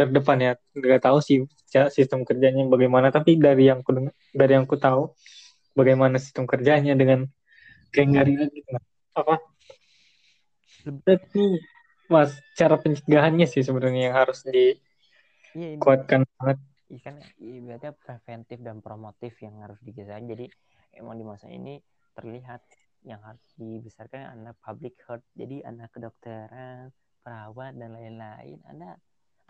Speaker 1: terdepan ya. Nggak tahu sih sistem kerjanya bagaimana tapi dari yang ku dari yang ku tahu bagaimana sistem kerjanya dengan kayak nggak gitu apa? Tapi mas cara pencegahannya sih sebenarnya yang harus dikuatkan iya, banget.
Speaker 2: Iya kan berarti preventif dan promotif yang harus digeser jadi emang di masa ini terlihat yang harus dibesarkan anak public health. Jadi anak kedokteran perawat dan lain-lain. Anda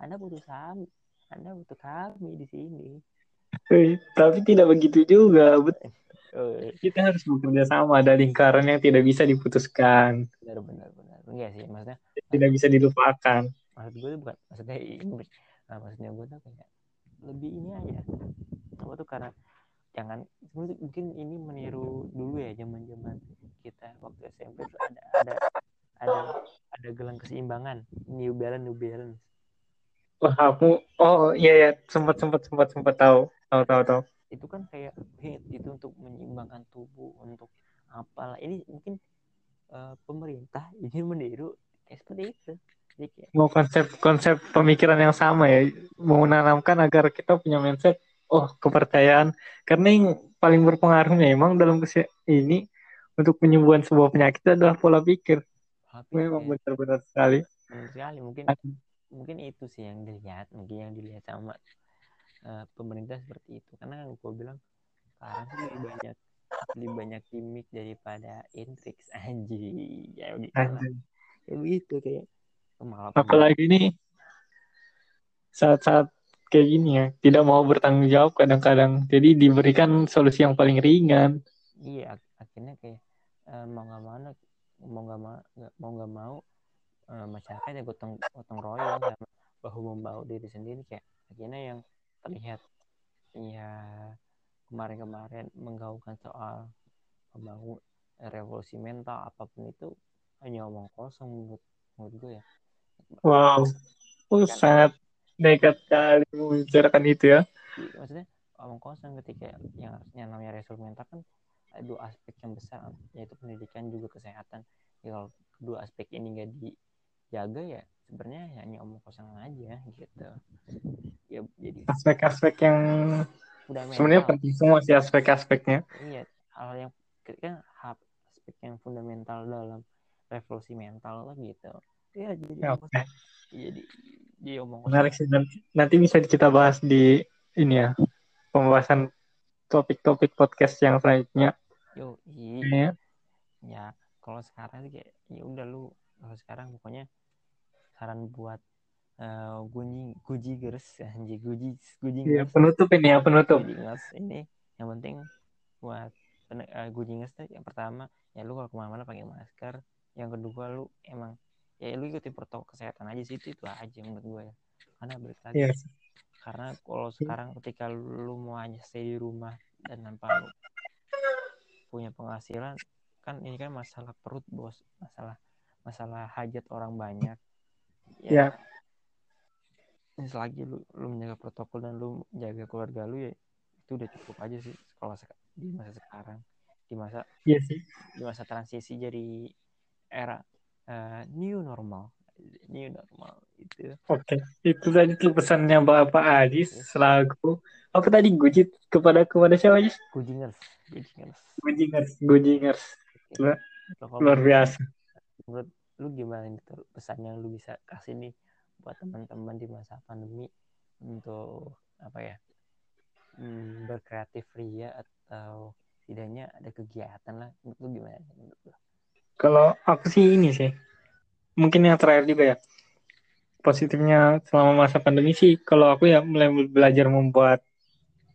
Speaker 2: anda butuh kami anda butuh kami di sini.
Speaker 1: Eh, tapi tidak begitu juga. Betul kita harus bekerja sama. Ada lingkaran yang tidak bisa diputuskan.
Speaker 2: Benar benar benar. Enggak sih maksudnya
Speaker 1: tidak bisa dilupakan.
Speaker 2: Maksud gue bukan maksudnya ini. Nah, maksudnya gue tuh kayak lebih ini aja. Apa tuh karena jangan mungkin ini meniru dulu ya zaman zaman kita waktu SMP tuh ada ada ada ada gelang keseimbangan. New Balance New Balance
Speaker 1: wah aku oh iya ya sempat sempat sempat sempat tahu. Tahu tahu tahu.
Speaker 2: Itu kan kayak itu untuk menyeimbangkan tubuh untuk apalah. Ini mungkin uh, pemerintah ingin meniru kayak seperti itu.
Speaker 1: Kayak... mau konsep konsep pemikiran yang sama ya. Mau menanamkan agar kita punya mindset oh kepercayaan. Karena yang paling berpengaruh memang dalam ini untuk penyembuhan sebuah penyakit adalah pola pikir. Tapi, memang benar-benar sekali.
Speaker 2: Benar sekali mungkin mungkin itu sih yang dilihat mungkin yang dilihat sama uh, pemerintah seperti itu. Karena yang gue bilang sekarang sih lebih banyak lebih banyak gimmick daripada intrix anjing. Ya begitu ya begitu kayak
Speaker 1: malah apalagi ini saat-saat kayak gini ya tidak mau bertanggung jawab kadang-kadang. Jadi diberikan solusi yang paling ringan.
Speaker 2: Iya akhirnya kayak uh, mau nggak mau mau nggak mau mau nggak mau uh, masyarakat ya gotong gotong royong sama bahu membahu diri sendiri kayak akhirnya yang terlihat ya kemarin-kemarin menggaungkan soal membangun revolusi mental apa pun itu hanya omong kosong menurut menurut gue ya.
Speaker 1: Wow. Oh, kan, sangat nekat kali membicarakan itu ya.
Speaker 2: Maksudnya omong kosong ketika yang yang namanya resul mental kan ada dua aspek yang besar yaitu pendidikan juga kesehatan. Ya kalau kedua aspek ini nggak dijaga ya sebenarnya hanya omong kosong aja gitu
Speaker 1: ya jadi aspek-aspek yang sebenarnya penting semua sih aspek-aspeknya
Speaker 2: iya hal yang kan aspek yang fundamental dalam revolusi mental lah gitu ya jadi ya, okay. jadi
Speaker 1: Iya, omong Menarik sih nanti, nanti bisa kita bahas di ini ya pembahasan topik-topik podcast yang selanjutnya.
Speaker 2: Yo, iya. Ya, kalau sekarang sih kayak ya udah lu kalau sekarang pokoknya saran buat uh, guji guji gers anjing guji guji
Speaker 1: Iya, penutup ini ya, penutup.
Speaker 2: Guji ini yang penting buat uh, guji tuh yang pertama ya lu kalau ke mana-mana pakai masker. Yang kedua lu emang ya lu ikutin protokol kesehatan aja sih itu itu aja menurut gue ya karena balik lagi yes. karena kalau sekarang ketika lu mau hanya stay di rumah dan tanpa lu punya penghasilan kan ini kan masalah perut bos masalah masalah hajat orang banyak ya yeah. selagi lu lu menjaga protokol dan lu jaga keluarga lu ya itu udah cukup aja sih kalau di masa sekarang di masa
Speaker 1: yeah, sih.
Speaker 2: di masa transisi jadi era uh, new normal new normal itu
Speaker 1: oke okay. itu tadi tuh pesannya bapak Ajis yes. selaku apa tadi gujit kepada kepada siapa Ajis
Speaker 2: gujingers gujingers
Speaker 1: gujingers gujingers okay. luar, biasa
Speaker 2: menurut lu gimana itu pesan yang lu bisa kasih nih buat teman-teman di masa pandemi untuk apa ya hmm, berkreatif ria atau tidaknya ada kegiatan lah lu gimana
Speaker 1: kalau aku sih ini sih, mungkin yang terakhir juga ya. Positifnya selama masa pandemi sih, kalau aku ya mulai belajar membuat,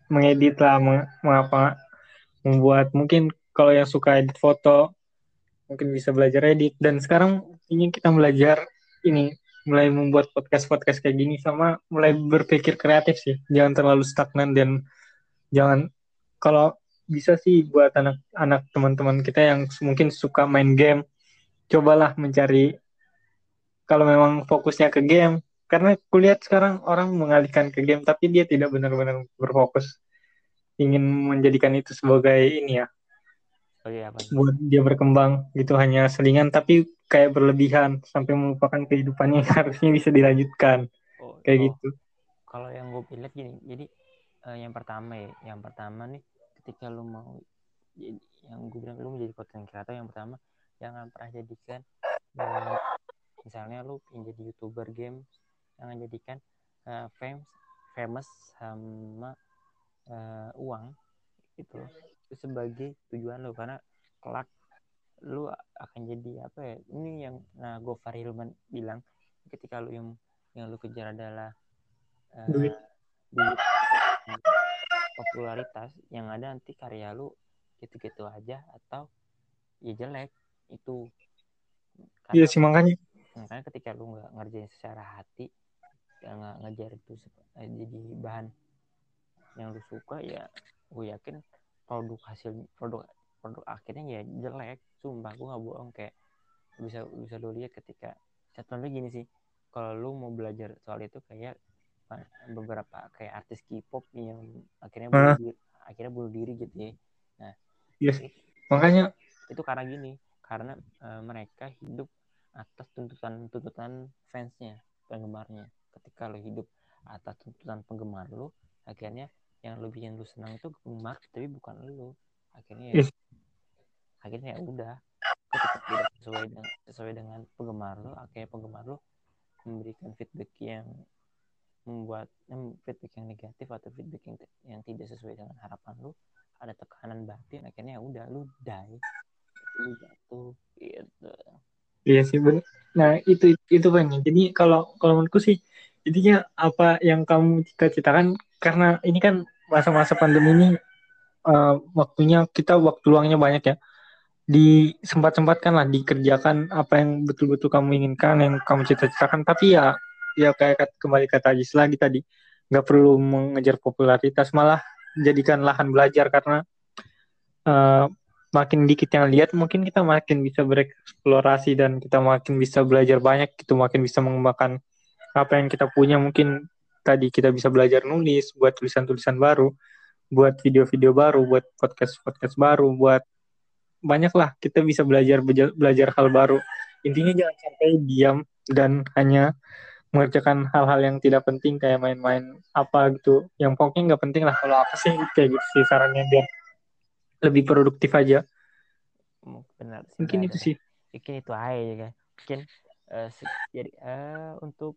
Speaker 1: mengedit lah, mengapa, membuat mungkin kalau yang suka edit foto, mungkin bisa belajar edit. Dan sekarang ingin kita belajar ini, mulai membuat podcast-podcast kayak gini sama mulai berpikir kreatif sih. Jangan terlalu stagnan dan jangan kalau bisa sih buat anak-anak teman-teman kita yang mungkin suka main game, cobalah mencari kalau memang fokusnya ke game. Karena kulihat sekarang orang mengalihkan ke game, tapi dia tidak benar-benar berfokus ingin menjadikan itu sebagai ini ya.
Speaker 2: Oh, iya,
Speaker 1: buat dia berkembang gitu hanya selingan tapi kayak berlebihan sampai melupakan kehidupannya yang harusnya bisa dilanjutkan oh, kayak oh. gitu.
Speaker 2: Kalau yang gue lihat gini, jadi uh, yang pertama ya, yang pertama nih ketika lu mau jadi yang gue bilang lu menjadi konten kreator yang pertama jangan pernah jadikan uh, misalnya lu ingin jadi youtuber game jangan jadikan uh, famous famous sama uh, uang itu itu sebagai tujuan lu karena kelak lu akan jadi apa ya ini yang nah Gofar Hilman bilang ketika lu yang yang lu kejar adalah uh,
Speaker 1: duit.
Speaker 2: duit popularitas yang ada nanti karya lu gitu-gitu aja atau ya jelek itu.
Speaker 1: Karena, iya sih makanya.
Speaker 2: makanya ketika lu nggak ngerjain secara hati nggak ngejar itu eh, jadi bahan yang lu suka ya gue yakin produk hasil produk produk akhirnya ya jelek. Sumpah gue nggak bohong kayak bisa bisa lu lihat ketika contohnya gini sih. Kalau lu mau belajar soal itu kayak beberapa kayak artis K-pop yang akhirnya bunuh diri, akhirnya bunuh diri gitu ya. Nah
Speaker 1: yes. itu, makanya
Speaker 2: itu karena gini karena uh, mereka hidup atas tuntutan tuntutan fansnya penggemarnya. Ketika lo hidup atas tuntutan penggemar lo akhirnya yang lo bikin lo senang itu penggemar tapi bukan lo akhirnya ya, akhirnya ya udah ketika tidak sesuai dengan sesuai dengan penggemar lo akhirnya penggemar lo memberikan feedback yang membuat feedback yang negatif atau feedback yang, yang tidak sesuai dengan harapan lu. Ada tekanan batin akhirnya ya udah lu die. Lu jatuh gitu.
Speaker 1: Iya sih benar nah itu itu banyak jadi kalau kalau menurutku sih intinya apa yang kamu cita-citakan karena ini kan masa-masa pandemi ini uh, waktunya kita waktu luangnya banyak ya disempat-sempatkan lah dikerjakan apa yang betul-betul kamu inginkan yang kamu cita-citakan. Tapi ya ya kayak kembali kata Ajis lagi tadi nggak perlu mengejar popularitas malah jadikan lahan belajar karena uh, makin dikit yang lihat mungkin kita makin bisa bereksplorasi dan kita makin bisa belajar banyak gitu makin bisa mengembangkan apa yang kita punya. Mungkin tadi kita bisa belajar nulis buat tulisan-tulisan baru buat video-video baru buat podcast-podcast baru buat banyak lah kita bisa belajar belajar hal baru. Intinya jangan sampai diam dan hanya mengerjakan hal-hal yang tidak penting kayak main-main apa gitu. Yang pokoknya nggak penting lah kalau apa sih kayak gitu sih sarannya biar lebih produktif aja.
Speaker 2: Benar
Speaker 1: sih, mungkin itu sih.
Speaker 2: mungkin itu aja ya kan. Mungkin uh, jadi uh, untuk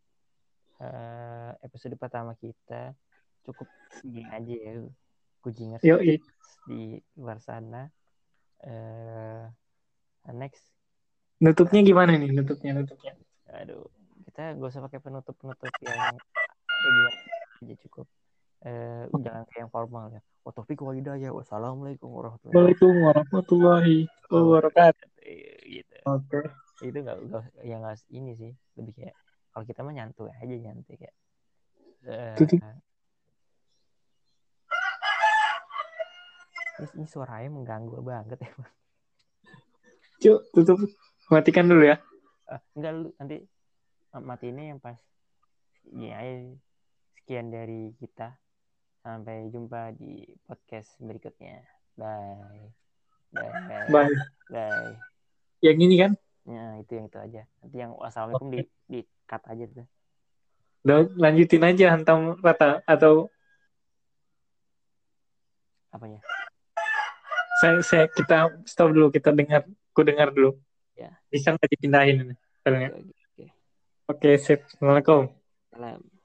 Speaker 2: uh, episode pertama kita cukup segini aja ya kujingers
Speaker 1: Yo,
Speaker 2: di luar sana uh, next.
Speaker 1: Nutupnya gimana nih? Nutupnya nutupnya.
Speaker 2: Aduh kita gak usah pakai penutup penutup yang gimana. Aja cukup. Uh, jangan kayak yang formal ya. Wa taufiq wa hidayah wassalamualaikum
Speaker 1: warahmatullahi wabarakatuh.
Speaker 2: Gitu. Oke. Okay. itu nggak yang nggak ini sih. Lebih kayak kalau kita mah nyantuy aja nyantuy kayak. Uh, ini, ini suaranya mengganggu banget ya
Speaker 1: Cuk, tutup. Matikan dulu ya.
Speaker 2: Uh, enggak lu nanti mati ini yang pas. Ya sekian dari kita. Sampai jumpa di podcast berikutnya. Bye. Bye.
Speaker 1: Bye,
Speaker 2: bye.
Speaker 1: yang ini kan?
Speaker 2: Ya itu yang itu aja. Nanti yang assalamualaikum okay. di di cut aja tuh.
Speaker 1: Udah, lanjutin aja hantam rata atau
Speaker 2: apanya?
Speaker 1: Saya, saya kita stop dulu, kita dengar, ku dengar dulu.
Speaker 2: Ya.
Speaker 1: Bisa nggak dipindahin? Oke,
Speaker 2: okay,
Speaker 1: okay. Oke, okay, sip. Assalamualaikum.
Speaker 2: Salam.